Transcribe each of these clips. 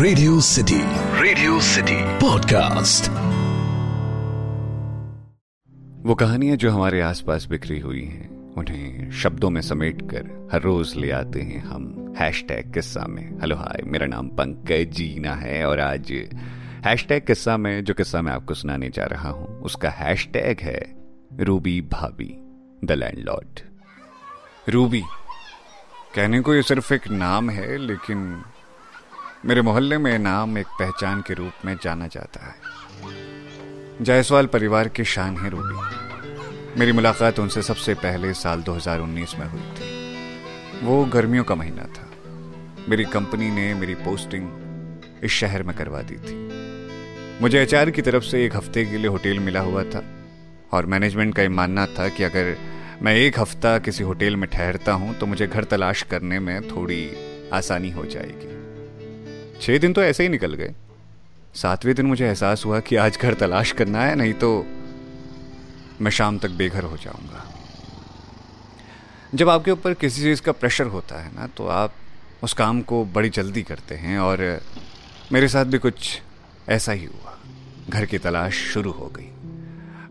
Radio city radio city podcast वो कहानियाँ जो हमारे आसपास बिखरी हुई हैं, उन्हें शब्दों में समेट कर हर रोज ले आते हैं हम। हैश टैग किस्सा में। हेलो हाय मेरा नाम पंकज जीना है और आज हैश टैग किस्सा में, जो किस्सा मैं आपको सुनाने जा रहा हूँ, उसका हैश टैग है Ruby Bhabhi the landlord Ruby, कहने को ये सिर्फ़ एक नाम है, लेकिन मेरे मोहल्ले में नाम एक पहचान के रूप में जाना जाता है। जायसवाल परिवार की शान है रूबी। मेरी मुलाकात उनसे सबसे पहले साल 2019 में हुई थी। वो गर्मियों का महीना था। मेरी कंपनी ने मेरी पोस्टिंग इस शहर में करवा दी थी। मुझे एचआर की तरफ़ से एक हफ़्ते के लिए होटल मिला हुआ था और मैनेजमेंट का ये मानना था कि अगर मैं एक हफ़्ता किसी होटल में ठहरता हूँ तो मुझे घर तलाश करने में थोड़ी आसानी हो जाएगी। छह दिन तो ऐसे ही निकल गए। सातवें दिन मुझे एहसास हुआ कि आज घर तलाश करना है, नहीं तो मैं शाम तक बेघर हो जाऊँगा। जब आपके ऊपर किसी चीज़ का प्रेशर होता है ना तो आप उस काम को बड़ी जल्दी करते हैं और मेरे साथ भी कुछ ऐसा ही हुआ। घर की तलाश शुरू हो गई।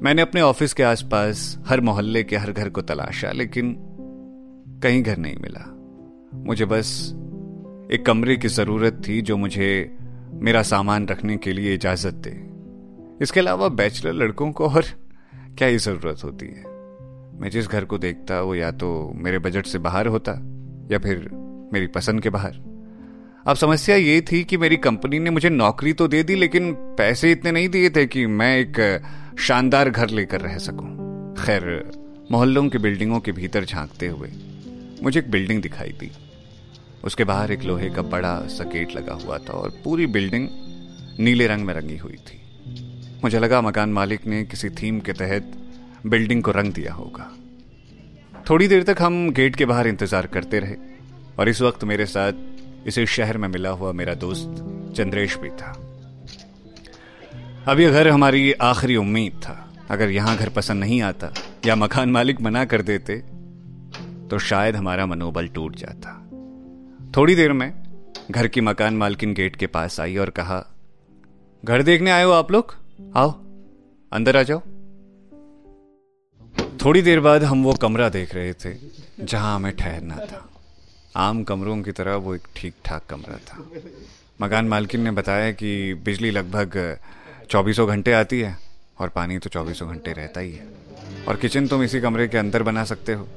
मैंने अपने ऑफ़िस के आसपास हर मोहल्ले के हर घर को तलाशा, लेकिन कहीं घर नहीं मिला। मुझे बस एक कमरे की ज़रूरत थी जो मुझे मेरा सामान रखने के लिए इजाज़त दे। इसके अलावा बैचलर लड़कों को और क्या ही ज़रूरत होती है? मैं जिस घर को देखता, वो या तो मेरे बजट से बाहर होता, या फिर मेरी पसंद के बाहर। अब समस्या ये थी कि मेरी कंपनी ने मुझे नौकरी तो दे दी, लेकिन पैसे इतने नहीं दिए थे कि मैं एक शानदार घर लेकर रह सकूँ। खैर, मोहल्लों की बिल्डिंगों के भीतर झांकते हुए मुझे एक बिल्डिंग दिखाई दी। उसके बाहर एक लोहे का बड़ा सा लगा हुआ था और पूरी बिल्डिंग नीले रंग में रंगी हुई थी। मुझे लगा मकान मालिक ने किसी थीम के तहत बिल्डिंग को रंग दिया होगा। थोड़ी देर तक हम गेट के बाहर इंतज़ार करते रहे और इस वक्त मेरे साथ इसे शहर में मिला हुआ मेरा दोस्त चंद्रेश भी था। अब यह घर हमारी आखिरी उम्मीद था। अगर यहाँ घर पसंद नहीं आता या मकान मालिक मना कर देते तो शायद हमारा मनोबल टूट जाता। थोड़ी देर में घर की मकान मालकिन गेट के पास आई और कहा, घर देखने आए हो आप लोग? आओ, अंदर आ जाओ। थोड़ी देर बाद हम वो कमरा देख रहे थे, जहाँ हमें ठहरना था। आम कमरों की तरह वो एक ठीक ठाक कमरा था। मकान मालकिन ने बताया कि बिजली लगभग चौबीसों घंटे आती है और पानी तो चौबीसों घंटे रहता ही है। और किचन तुम इसी कमरे के अंदर बना सकते हो।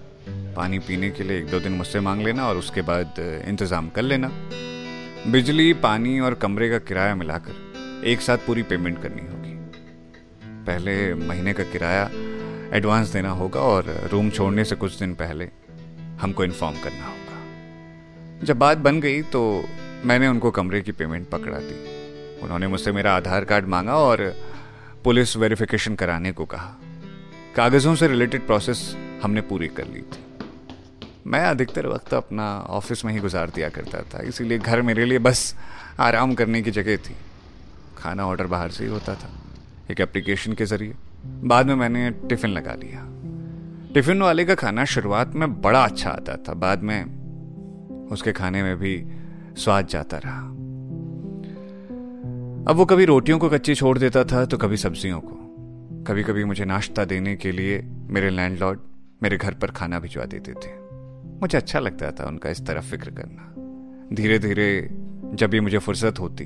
पानी पीने के लिए एक दो दिन मुझसे मांग लेना और उसके बाद इंतज़ाम कर लेना। बिजली, पानी और कमरे का किराया मिलाकर एक साथ पूरी पेमेंट करनी होगी। पहले महीने का किराया एडवांस देना होगा और रूम छोड़ने से कुछ दिन पहले हमको इन्फॉर्म करना होगा। जब बात बन गई तो मैंने उनको कमरे की पेमेंट पकड़ा दी। उन्होंने मुझसे मेरा आधार कार्ड मांगा और पुलिस वेरिफिकेशन कराने को कहा। कागजों से रिलेटेड प्रोसेस हमने पूरी कर ली थी। मैं अधिकतर वक्त अपना ऑफ़िस में ही गुजार दिया करता था, इसीलिए घर मेरे लिए बस आराम करने की जगह थी। खाना ऑर्डर बाहर से ही होता था, एक एप्लीकेशन के ज़रिए। बाद में मैंने टिफ़िन लगा लिया। टिफ़िन वाले का खाना शुरुआत में बड़ा अच्छा आता था, बाद में उसके खाने में भी स्वाद जाता रहा। अब वो कभी रोटियों को कच्ची छोड़ देता था तो कभी सब्जियों को। कभी कभी मुझे नाश्ता देने के लिए मेरे लैंडलॉर्ड मेरे घर पर खाना भिजवा देते थे। मुझे अच्छा लगता था उनका इस तरह फ़िक्र करना। धीरे धीरे जब भी मुझे फुर्सत होती,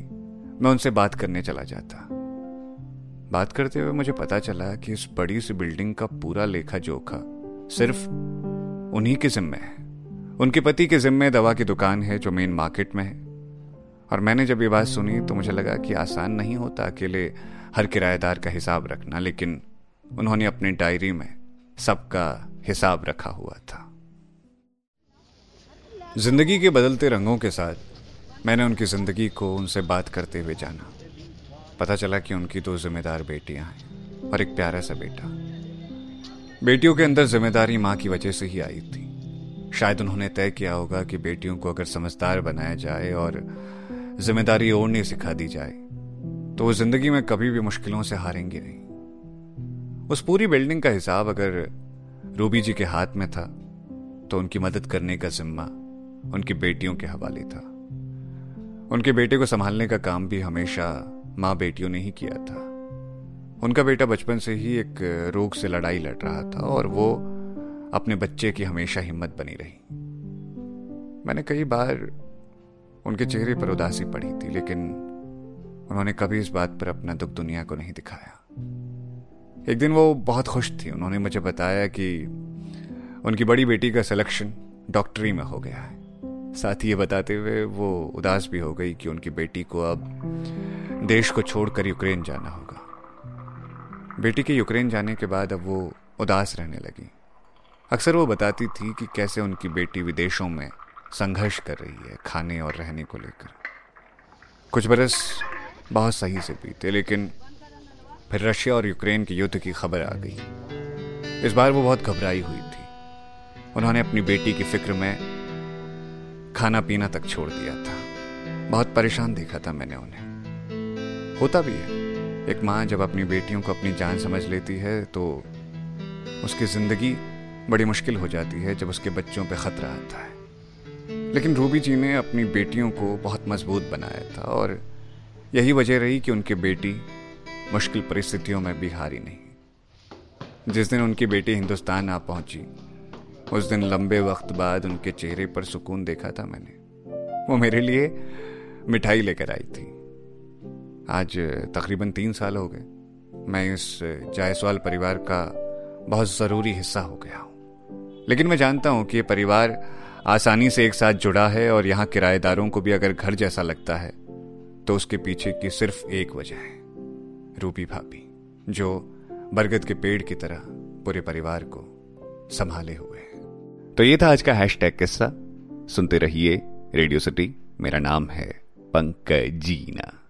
मैं उनसे बात करने चला जाता। बात करते हुए मुझे पता चला कि इस बड़ी सी बिल्डिंग का पूरा लेखा जोखा सिर्फ़ उन्हीं के जिम्मे है। उनके पति के जिम्मे दवा की दुकान है जो मेन मार्केट में है। और मैंने जब ये बात सुनी तो मुझे लगा कि आसान नहीं होता अकेले हर किराएदार का हिसाब रखना, लेकिन उन्होंने अपनी डायरी में सबका हिसाब रखा हुआ था। ज़िंदगी के बदलते रंगों के साथ मैंने उनकी ज़िंदगी को उनसे बात करते हुए जाना। पता चला कि उनकी दो जिम्मेदार बेटियाँ हैं और एक प्यारा सा बेटा। बेटियों के अंदर ज़िम्मेदारी माँ की वजह से ही आई थी। शायद उन्होंने तय किया होगा कि बेटियों को अगर समझदार बनाया जाए और ज़िम्मेदारी ओढ़नी सिखा दी जाए तो वो ज़िंदगी में कभी भी मुश्किलों से हारेंगे नहीं। उस पूरी बिल्डिंग का हिसाब अगर रूबी जी के हाथ में था तो उनकी मदद करने का जिम्मा उनकी बेटियों के हवाले था। उनके बेटे को संभालने का काम भी हमेशा माँ बेटियों ने ही किया था। उनका बेटा बचपन से ही एक रोग से लड़ाई लड़ रहा था और वो अपने बच्चे की हमेशा हिम्मत बनी रही। मैंने कई बार उनके चेहरे पर उदासी पड़ी थी, लेकिन उन्होंने कभी इस बात पर अपना दुख दुनिया को नहीं दिखाया। एक दिन वो बहुत खुश थी। उन्होंने मुझे बताया कि उनकी बड़ी बेटी का सिलेक्शन डॉक्टरी में हो गया है। साथ ही ये बताते हुए वो उदास भी हो गई कि उनकी बेटी को अब देश को छोड़कर यूक्रेन जाना होगा। बेटी के यूक्रेन जाने के बाद अब वो उदास रहने लगी। अक्सर वो बताती थी कि कैसे उनकी बेटी विदेशों में संघर्ष कर रही है, खाने और रहने को लेकर। कुछ बरस बहुत सही से बीते, लेकिन फिर रशिया और यूक्रेन के युद्ध की खबर आ गई। इस बार वो बहुत घबराई हुई थी। उन्होंने अपनी बेटी की फ़िक्र में खाना पीना तक छोड़ दिया था। बहुत परेशान देखा था मैंने उन्हें। होता भी है। एक माँ जब अपनी बेटियों को अपनी जान समझ लेती है तो उसकी ज़िंदगी बड़ी मुश्किल हो जाती है जब उसके बच्चों पर खतरा आता है। लेकिन रूबी जी ने अपनी बेटियों को बहुत मज़बूत बनाया था और यही वजह रही कि उनकी बेटी मुश्किल परिस्थितियों में भी हारी नहीं। जिस दिन उनकी बेटी हिंदुस्तान आ पहुँची उस दिन लंबे वक्त बाद उनके चेहरे पर सुकून देखा था मैंने। वो मेरे लिए मिठाई लेकर आई थी। आज तकरीबन तीन साल हो गए। मैं इस जायसवाल परिवार का बहुत ज़रूरी हिस्सा हो गया हूँ। लेकिन मैं जानता हूँ कि ये परिवार आसानी से एक साथ जुड़ा है और यहाँ किराएदारों को भी अगर घर जैसा लगता है तो उसके पीछे की सिर्फ़ एक वजह है, रूपी भाभी, जो बरगद के पेड़ की तरह पूरे परिवार को संभाले हुए तो ये था आज का हैश टैग किस्सा। सुनते रहिए रेडियो सिटी, मेरा नाम है पंकज जीना।